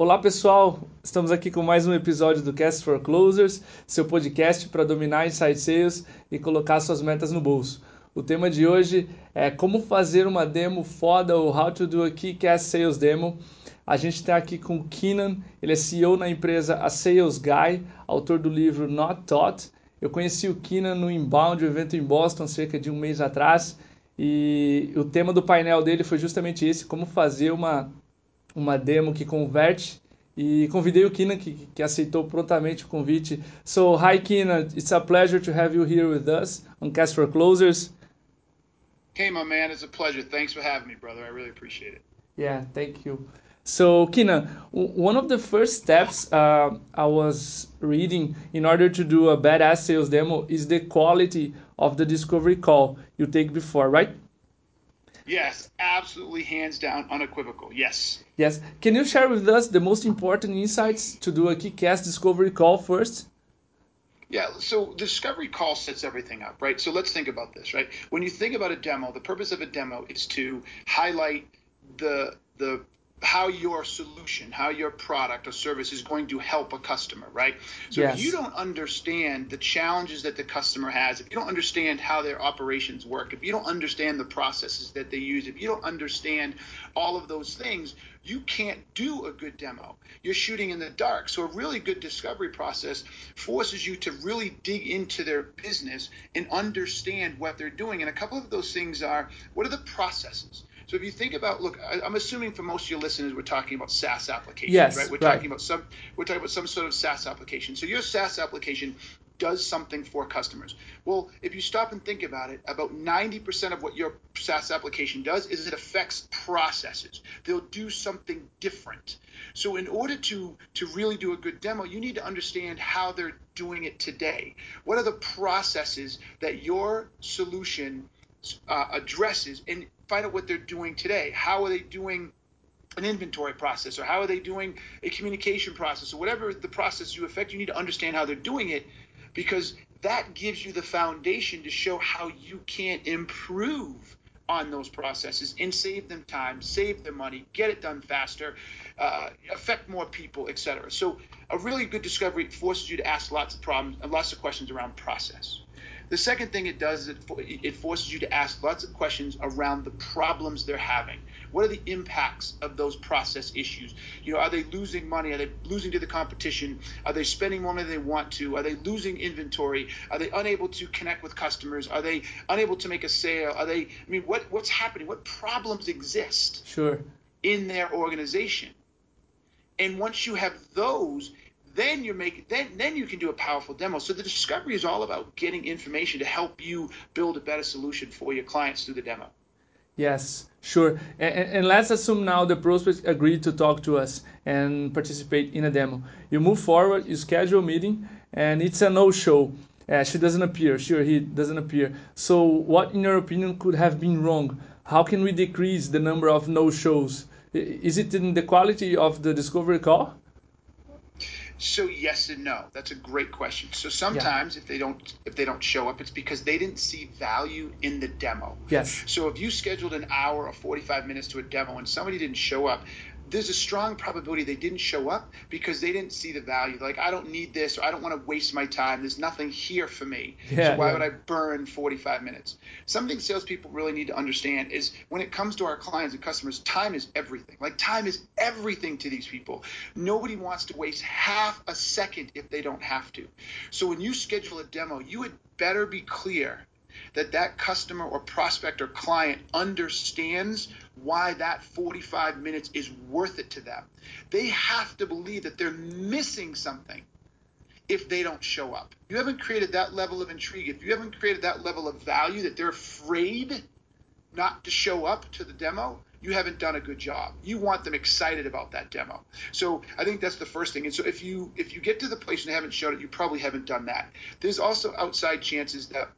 Olá pessoal, estamos aqui com mais um episódio do Cast for Closers, seu podcast para dominar inside sales e colocar suas metas no bolso. O tema de hoje é como fazer uma demo foda ou how to do a kick-ass sales demo. A gente está aqui com o Keenan, ele é CEO na empresa A Sales Guy, autor do livro Not Taught. Eu conheci o Keenan no Inbound, um evento em Boston, cerca de um mês atrás, e o tema do painel dele foi justamente esse, como fazer uma uma demo que converte e convidei o Keenan que, que aceitou prontamente o convite. So, hi Keenan, it's a pleasure to have you here with us on Cast for Closers. Hey, my man, it's a pleasure. Thanks for having me, brother. I really appreciate it. Yeah, thank you. So, Keenan, one of the first steps uh, I was reading in order to do a badass sales demo is the quality of the discovery call you take before, right? Yes, absolutely, hands down, unequivocal. Yes. Yes. Can you share with us the most important insights to do a kick-ass discovery call first? Yeah, so discovery call sets everything up, right? So let's think about this, right? When you think about a demo, the purpose of a demo is to highlight the the how your solution, how your product or service is going to help a customer, right? So yes. if you don't understand the challenges that the customer has, if you don't understand how their operations work, if you don't understand the processes that they use, if you don't understand all of those things, you can't do a good demo. You're shooting in the dark. So a really good discovery process forces you to really dig into their business and understand what they're doing. And a couple of those things are what are the processes? So if you think about, look, I, am assuming for most of your listeners, we're talking about SaaS applications, yes, right? We're right. talking about some, we're talking about some sort of SaaS application. So your SaaS application does something for customers. Well, if you stop and think about it, about 90% of what your SaaS application does is it affects processes. They'll do something different. So in order to to really do a good demo, you need to understand how they're doing it today. What are the processes that your solution uh, addresses and find out what they're doing today. How are they doing an inventory process or how are they doing a communication process or whatever the process you affect, you need to understand how they're doing it because that gives you the foundation to show how you can improve on those processes and save them time, save them money, get it done faster, uh, affect more people, etc. So a really good discovery forces you to ask lots of problems and lots of questions around process. The second thing it does is it, it forces you to ask lots of questions around the problems they're having. What are the impacts of those process issues? You know, are they losing money? Are they losing to the competition? Are they spending more than they want to? Are they losing inventory? Are they unable to connect with customers? Are they unable to make a sale? Are they? I mean, what what's happening? What problems exist? Sure. In their organization, and once you have those, then you're making then then you can do a powerful demo. So the discovery is all about getting information to help you build a better solution for your clients through the demo. Yes, sure. And, and, let's assume now the prospect agreed to talk to us and participate in a demo. You move forward, you schedule a meeting, and it's a no-show. Uh, she doesn't appear. Sure, he doesn't appear. So, what, in your opinion, could have been wrong? How can we decrease the number of no-shows? Is it in the quality of the discovery call? So yes and no. That's a great question. So sometimes yeah. if they don't if they don't show up, it's because they didn't see value in the demo. Yes. So if you scheduled an hour or 45 minutes to a demo and somebody didn't show up, there's a strong probability they didn't show up because they didn't see the value. Like, I don't need this, or I don't want to waste my time. There's nothing here for me. Yeah, so why yeah. would I burn 45 minutes? Something salespeople really need to understand is when it comes to our clients and customers, time is everything. Like, time is everything to these people. Nobody wants to waste half a second if they don't have to. So when you schedule a demo, you had better be clear that that customer or prospect or client understands why that 45 minutes is worth it to them. They have to believe that they're missing something if they don't show up. You haven't created that level of intrigue, if you haven't created that level of value that they're afraid not to show up to the demo, you haven't done a good job. You want them excited about that demo. So I think that's the first thing. And so if you if you get to the place and haven't showed it, you probably haven't done that. There's also outside chances that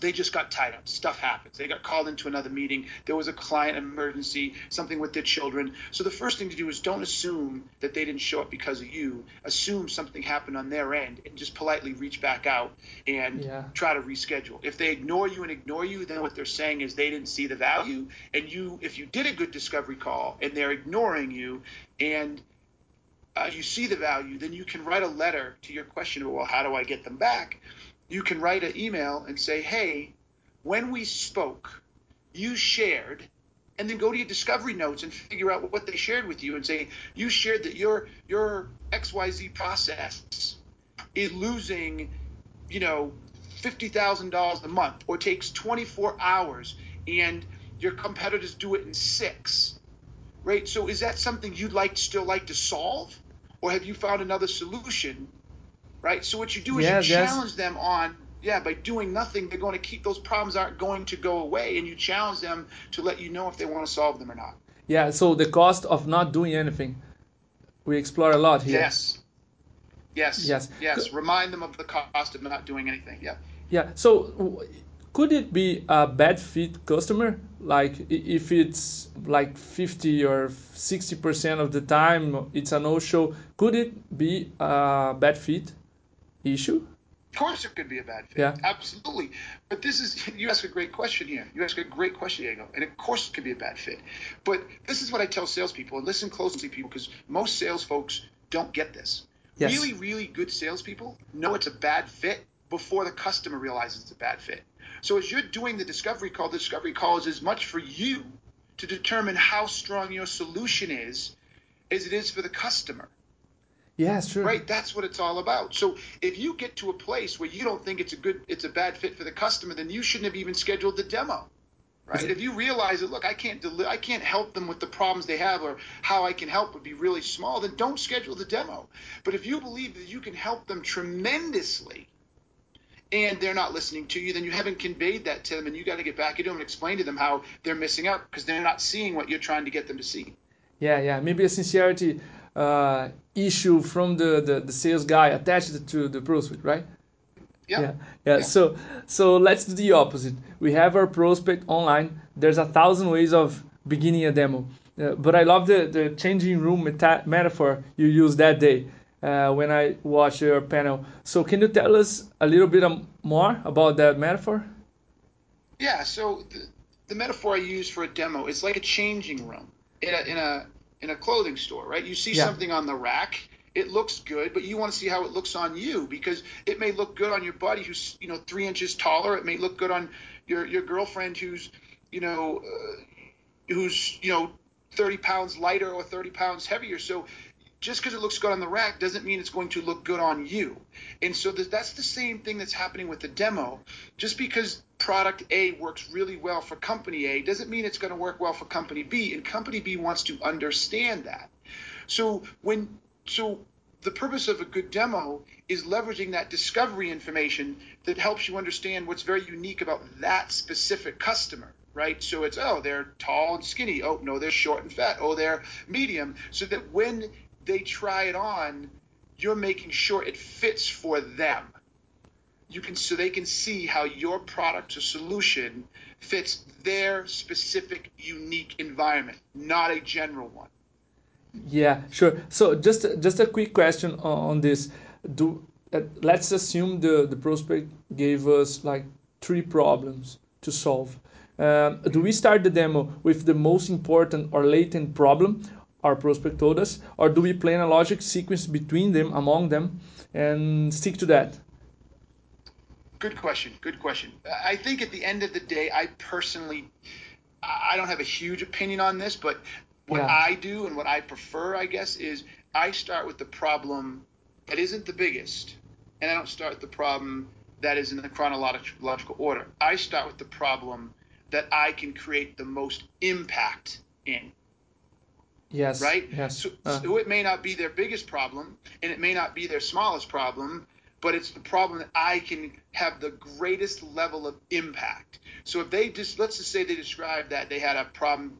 they just got tied up. Stuff happens. They got called into another meeting. There was a client emergency, something with their children. So the first thing to do is don't assume that they didn't show up because of you. Assume something happened on their end and just politely reach back out and yeah. try to reschedule. If they ignore you and ignore you, then what they're saying is they didn't see the value. And you, if you did a good discovery call and they're ignoring you and uh, you see the value, then you can write a letter to your question well, how do I get them back? You can write an email and say, hey, when we spoke, you shared, and then go to your discovery notes and figure out what they shared with you and say, you shared that your your XYZ process is losing, you know, fifty thousand dollars a month or takes 24 hours and your competitors do it in six. Right? So is that something you'd like still like to solve? or have you found another solution? Right. So what you do is yes, you challenge yes. them on yeah, by doing nothing, they're going to keep those problems aren't going to go away, and you challenge them to let you know if they want to solve them or not. Yeah. So the cost of not doing anything, we explore a lot here. Yes. Yes. Yes. Yes. Remind them of the cost of not doing anything. Yeah. Yeah. So could it be a bad fit customer like if it's like 50 or 60 percent of the time it's a no-show could it be a bad fit issue? Of course it could be a bad fit yeah. absolutely. But this is you ask a great question here. You ask a great question diego and of course it could be a bad fit. But this is what i tell salespeople and listen closely people because most sales folks don't get this. Yes. really really good salespeople know it's a bad fit before the customer realizes it's a bad fit. So as you're doing the discovery call, the discovery call is as much for you to determine how strong your solution is as it is for the customer. Yeah, sure. Right? That's what it's all about. So if you get to a place where you don't think it's a good it's a bad fit for the customer, then you shouldn't have even scheduled the demo. Right? If you realize that look, I can't deli- I can't help them with the problems they have or how I can help would be really small, then don't schedule the demo. But if you believe that you can help them tremendously and they're not listening to you, then you haven't conveyed that to them, and you got to get back into them and explain to them how they're missing out because they're not seeing what you're trying to get them to see. Yeah, yeah, maybe a sincerity uh, issue from the, the, the, sales guy attached to the prospect, right? Yeah. yeah. yeah, So, so let's do the opposite. We have our prospect online. There's a thousand ways of beginning a demo, uh, but I love the the changing room meta- metaphor you used that day uh, when I watch your panel. So can you tell us a little bit more about that metaphor? Yeah. So the, the metaphor I use for a demo is like a changing room in a in a in a clothing store, right? You see yeah. something on the rack. It looks good, but you want to see how it looks on you because it may look good on your buddy who's you know three inches taller. It may look good on your your girlfriend who's you know uh, who's you know 30 pounds lighter or 30 pounds heavier. So just because it looks good on the rack doesn't mean it's going to look good on you. And so that's the same thing that's happening with the demo. Just because product A works really well for company A doesn't mean it's going to work well for company B. And company B wants to understand that. So when so the purpose of a good demo is leveraging that discovery information that helps you understand what's very unique about that specific customer right? So it's, oh, they're tall and skinny. Oh, no, they're short and fat. Oh, they're medium. So that when they try it on, you're making sure it fits for them. You can so they can see how your product or solution fits their specific unique environment, not a general one. Yeah, sure. So just just a quick question on this. Do uh, let's assume the the prospect gave us like three problems to solve. Um, do we start the demo with the most important or latent problem, our prospect told us, or do we plan a logic sequence between them, among them, and stick to that? Good question. Good question. I think at the end of the day, I personally, I don't have a huge opinion on this, but what yeah. I do and what I prefer, I guess, is I start with the problem that isn't the biggest, and I don't start with the problem that is in the chronological order. I start with the problem that I can create the most impact in. Yes. Right? Yes. So, uh. so it may not be their biggest problem and it may not be their smallest problem, but it's the problem that I can have the greatest level of impact. So if they just let's just say they described that they had a problem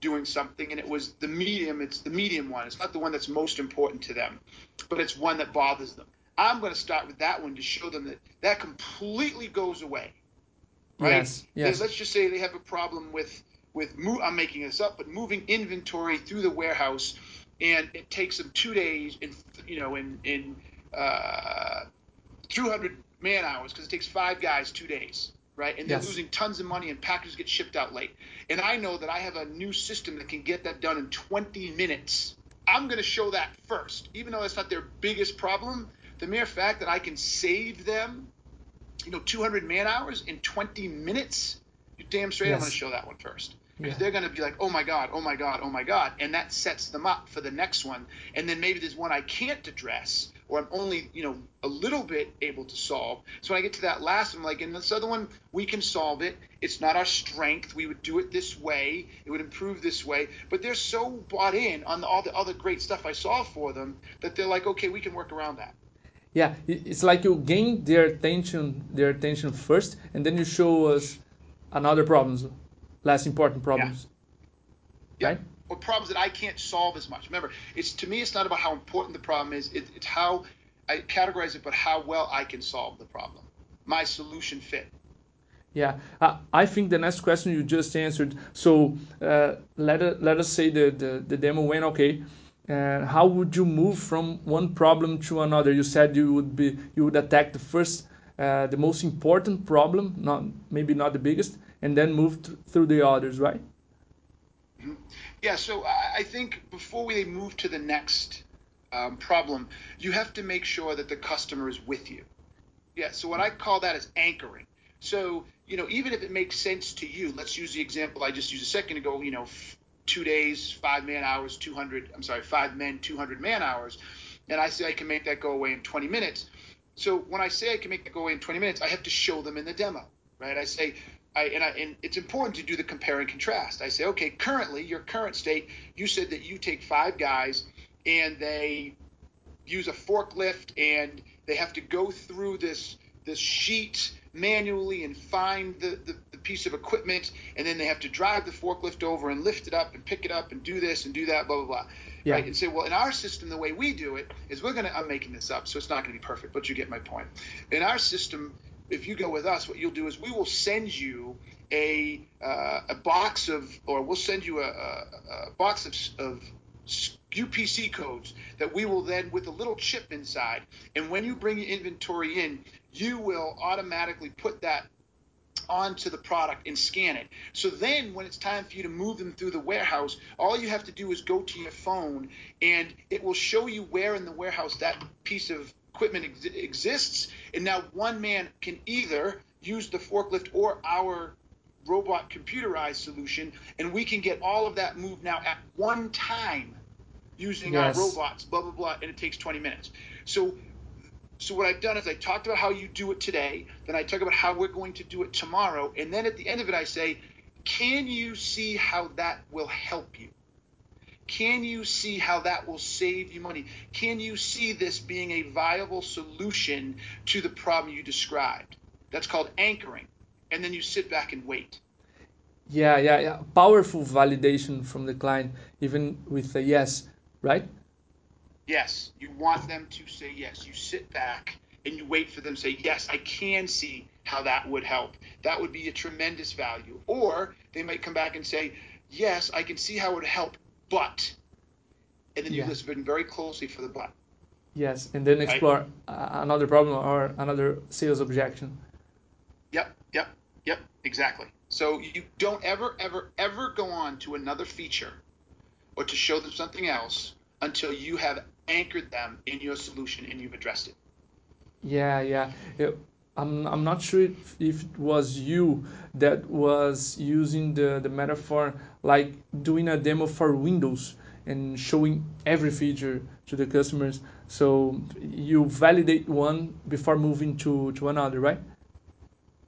doing something and it was the medium, it's the medium one. It's not the one that's most important to them, but it's one that bothers them. I'm going to start with that one to show them that that completely goes away. Right? Yes. Yes. Let's just say they have a problem with with mo- I'm making this up, but moving inventory through the warehouse, and it takes them two days in you know in in uh, 200 man hours because it takes five guys two days, right? And they're yes. losing tons of money, and packages get shipped out late. And I know that I have a new system that can get that done in 20 minutes. I'm going to show that first, even though that's not their biggest problem. The mere fact that I can save them, you know, 200 man hours in 20 minutes, you damn straight yes. I'm going to show that one first because yeah. they're going to be like, oh my god, oh my god, oh my god, and that sets them up for the next one. And then maybe there's one I can't address, or I'm only you know a little bit able to solve. So when I get to that last, I'm like, in this other one, we can solve it. It's not our strength. We would do it this way. It would improve this way. But they're so bought in on the, all the other great stuff I solved for them that they're like, okay, we can work around that. Yeah, it's like you gain their attention, their attention first, and then you show us another problems less important problems. Yeah. Right? Or problems that I can't solve as much. Remember, it's to me, it's not about how important the problem is. It, it's how I categorize it, but how well I can solve the problem. My solution fit. Yeah, uh, I think the next question you just answered. So uh, let us, let us say the, the, the demo went okay. Uh, how would you move from one problem to another? You said you would be you would attack the first, uh, the most important problem, not maybe not the biggest, and then move th- through the others, right? Yeah, so I think before we move to the next um, problem, you have to make sure that the customer is with you. Yeah, so what I call that is anchoring. So, you know, even if it makes sense to you, let's use the example I just used a second ago, you know, two days, five man hours, 200, I'm sorry, five men, 200 man hours, and I say I can make that go away in 20 minutes. So when I say I can make that go away in 20 minutes, I have to show them in the demo, right? I say, I, and, I, and it's important to do the compare and contrast. I say, okay, currently, your current state, you said that you take five guys and they use a forklift and they have to go through this this sheet manually and find the, the, the, piece of equipment and then they have to drive the forklift over and lift it up and pick it up and do this and do that blah blah blah yeah. right and say well in our system the way we do it is we're going to i'm making this up so it's not going to be perfect but you get my point in our system if you go with us, what you'll do is we will send you a uh, a box of, or we'll send you a, a, a box of, of UPC codes that we will then, with a little chip inside, and when you bring your inventory in, you will automatically put that onto the product and scan it. So then when it's time for you to move them through the warehouse, all you have to do is go to your phone and it will show you where in the warehouse that piece of equipment ex- exists, and now one man can either use the forklift or our robot computerized solution, and we can get all of that moved now at one time using yes. our robots, blah blah blah, and it takes 20 minutes. So so what I've done is I talked about how you do it today, then I talk about how we're going to do it tomorrow, and then at the end of it I say, can you see how that will help you? Can you see how that will save you money? Can you see this being a viable solution to the problem you described? That's called anchoring. And then you sit back and wait. Yeah, yeah, yeah. Powerful validation from the client, even with a yes, right? Yes. You want them to say yes. You sit back and you wait for them to say, yes, I can see how that would help. That would be a tremendous value. Or they might come back and say, yes, I can see how it would help but, and then you yeah. listen very closely for the but. Yes, and then explore right? another problem or another sales objection. Yep, yep, yep, exactly. So you don't ever, ever, ever go on to another feature or to show them something else until you have anchored them in your solution and you've addressed it. Yeah, yeah. I'm, I'm not sure if, if it was you that was using the, the metaphor like doing a demo for Windows and showing every feature to the customers. So you validate one before moving to, to another, right?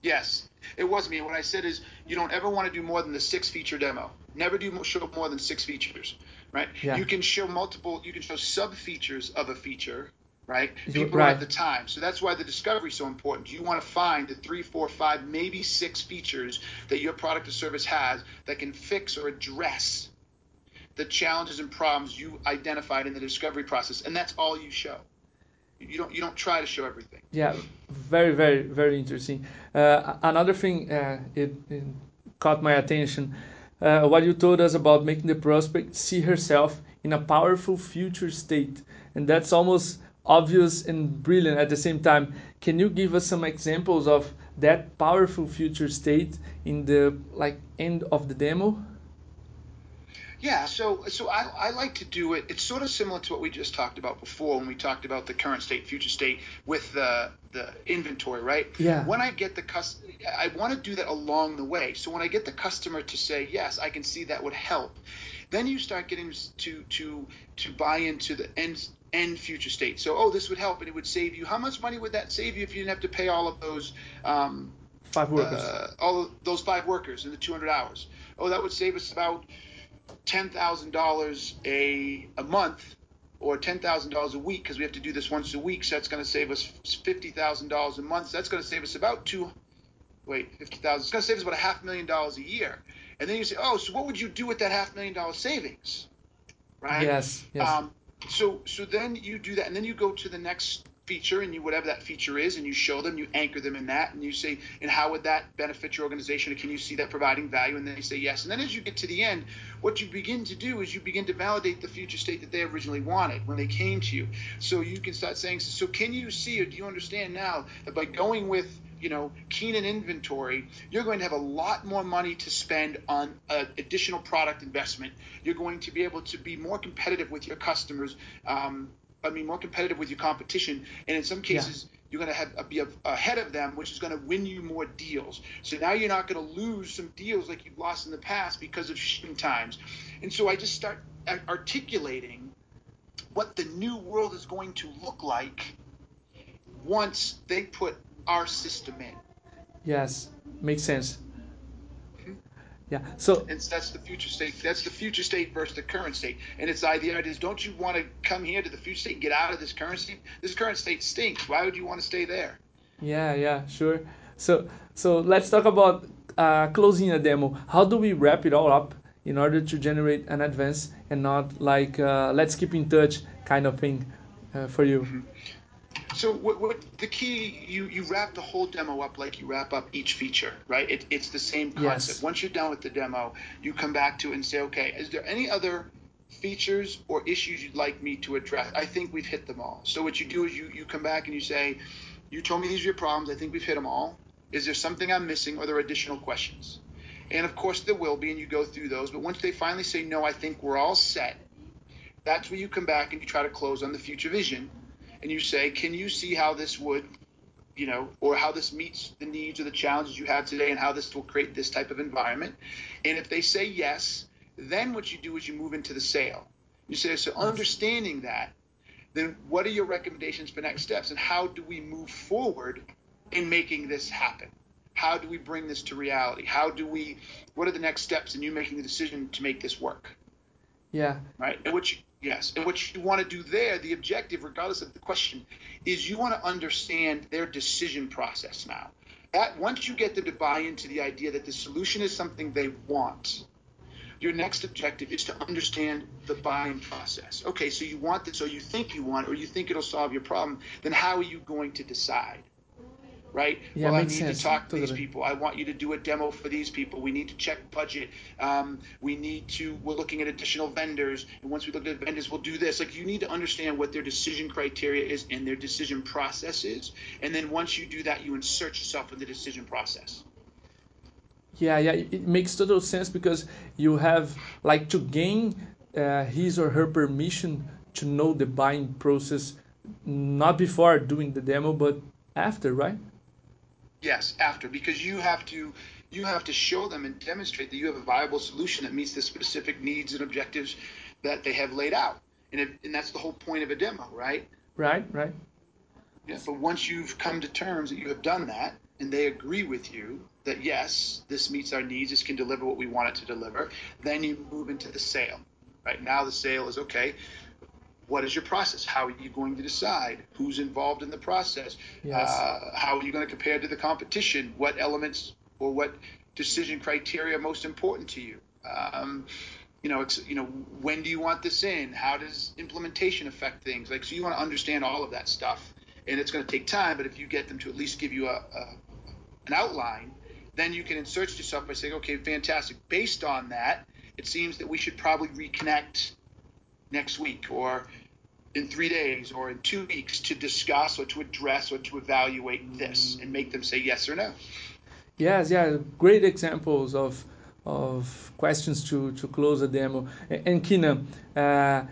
Yes, it was me. What I said is you don't ever want to do more than the six feature demo. Never do show more than six features, right? Yeah. You can show multiple, you can show sub features of a feature, right? People right. at the time. So that's why the discovery is so important. You want to find the three, four, five, maybe six features that your product or service has that can fix or address the challenges and problems you identified in the discovery process, and that's all you show. You don't you don't try to show everything. Yeah, very very very interesting. Uh, another thing uh, it, it, caught my attention. Uh, what you told us about making the prospect see herself in a powerful future state, and that's almost obvious and brilliant at the same time. Can you give us some examples of that powerful future state in the like end of the demo? Yeah, so so I, I like to do it. It's sort of similar to what we just talked about before when we talked about the current state, future state with the the inventory, right? Yeah. When I get the customer, I want to do that along the way. So when I get the customer to say yes, I can see that would help. Then you start getting to to to buy into the end end future state. So oh, this would help and it would save you. How much money would that save you if you didn't have to pay all of those? Um, five workers. Uh, all those five workers in the 200 hours. Oh, that would save us about ten thousand dollars a a month or ten thousand dollars a week because we have to do this once a week. So that's going to save us fifty thousand dollars a month. So that's going to save us about two. Wait, fifty thousand. It's going to save us about a half million dollars a year. And then you say, oh, so what would you do with that half million dollar savings? Right. Yes. Yes. Um, so so then you do that, and then you go to the next feature and you whatever that feature is and you show them you anchor them in that and you say and how would that benefit your organization can you see that providing value and then they say yes and then as you get to the end what you begin to do is you begin to validate the future state that they originally wanted when they came to you so you can start saying so can you see or do you understand now that by going with you know, Keenan inventory, you're going to have a lot more money to spend on uh, additional product investment. You're going to be able to be more competitive with your customers. Um, I mean, more competitive with your competition, and in some cases, yeah. you're going to have be ahead of them, which is going to win you more deals. So now you're not going to lose some deals like you've lost in the past because of shipping times. And so I just start articulating what the new world is going to look like once they put our system in. Yes, makes sense. Yeah. So and that's the future state. That's the future state versus the current state. And it's the idea is don't you want to come here to the future state and get out of this current state? This current state stinks. Why would you want to stay there? Yeah, yeah, sure. So so let's talk about uh, closing a demo. How do we wrap it all up in order to generate an advance and not like uh, let's keep in touch kind of thing uh, for you? Mm-hmm. So what, what, the key you you wrap the whole demo up like you wrap up each feature, right? It, it's the same concept. Yes. Once you're done with the demo, you come back to it and say, okay, is there any other features or issues you'd like me to address? I think we've hit them all. So what you do is you you come back and you say, you told me these are your problems. I think we've hit them all. Is there something I'm missing, or are there additional questions? And of course there will be, and you go through those. But once they finally say no, I think we're all set. That's where you come back and you try to close on the future vision and you say, can you see how this would, you know, or how this meets the needs or the challenges you have today and how this will create this type of environment? And if they say yes, then what you do is you move into the sale. You say, so understanding that, then what are your recommendations for next steps and how do we move forward in making this happen? How do we bring this to reality? How do we, what are the next steps in you making the decision to make this work? Yeah. Right. And what you, Yes. And what you want to do there, the objective, regardless of the question, is you want to understand their decision process now. That once you get them to buy into the idea that the solution is something they want, your next objective is to understand the buying process. Okay, so you want this, or you think you want, or you think it'll solve your problem. Then how are you going to decide? Right? Yeah, well, I need sense. to talk to these people. I want you to do a demo for these people. We need to check budget. Um, we need to. We're looking at additional vendors, and once we look at vendors, we'll do this. Like you need to understand what their decision criteria is and their decision process is, and then once you do that, you insert yourself in the decision process. Yeah, yeah, it makes total sense because you have like to gain uh, his or her permission to know the buying process, not before doing the demo, but after, right? Yes, after because you have to you have to show them and demonstrate that you have a viable solution that meets the specific needs and objectives that they have laid out, and if, and that's the whole point of a demo, right? Right, right. Yeah, but once you've come to terms that you have done that, and they agree with you that yes, this meets our needs, this can deliver what we want it to deliver, then you move into the sale. Right now, the sale is okay what is your process? How are you going to decide who's involved in the process? Yes. Uh, how are you going to compare to the competition? What elements or what decision criteria are most important to you? Um, you know, you know, when do you want this in? How does implementation affect things? Like, so you want to understand all of that stuff, and it's going to take time. But if you get them to at least give you a, a an outline, then you can insert yourself by saying, okay, fantastic. Based on that, it seems that we should probably reconnect next week or in three days or in two weeks to discuss or to address or to evaluate this and make them say yes or no. Yes, yeah, great examples of of questions to, to close the demo. And, Keenan, uh,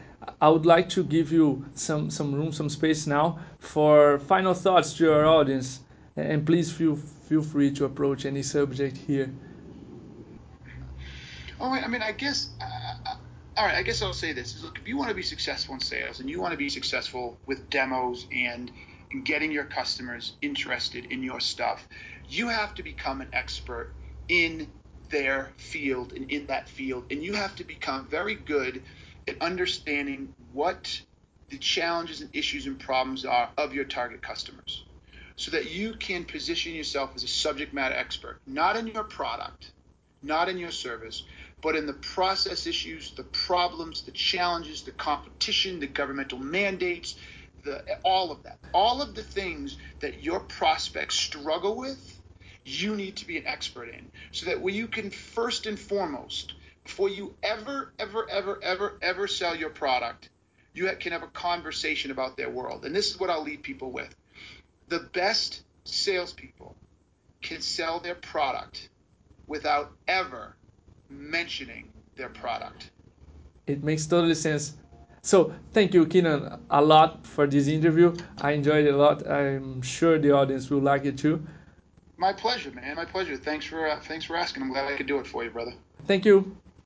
I would like to give you some, some room, some space now for final thoughts to your audience. And please feel, feel free to approach any subject here. Oh, I mean, I guess, all right, I guess I'll say this. Look, if you want to be successful in sales and you want to be successful with demos and, and getting your customers interested in your stuff, you have to become an expert in their field and in that field. And you have to become very good at understanding what the challenges and issues and problems are of your target customers so that you can position yourself as a subject matter expert, not in your product, not in your service, but in the process issues, the problems, the challenges, the competition, the governmental mandates, the, all of that. All of the things that your prospects struggle with you need to be an expert in so that when you can first and foremost before you ever ever ever ever ever sell your product you can have a conversation about their world and this is what i'll leave people with the best salespeople can sell their product without ever mentioning their product it makes totally sense so thank you Keenan a lot for this interview i enjoyed it a lot i'm sure the audience will like it too my pleasure, man. My pleasure. Thanks for uh, thanks for asking. I'm glad I could do it for you, brother. Thank you.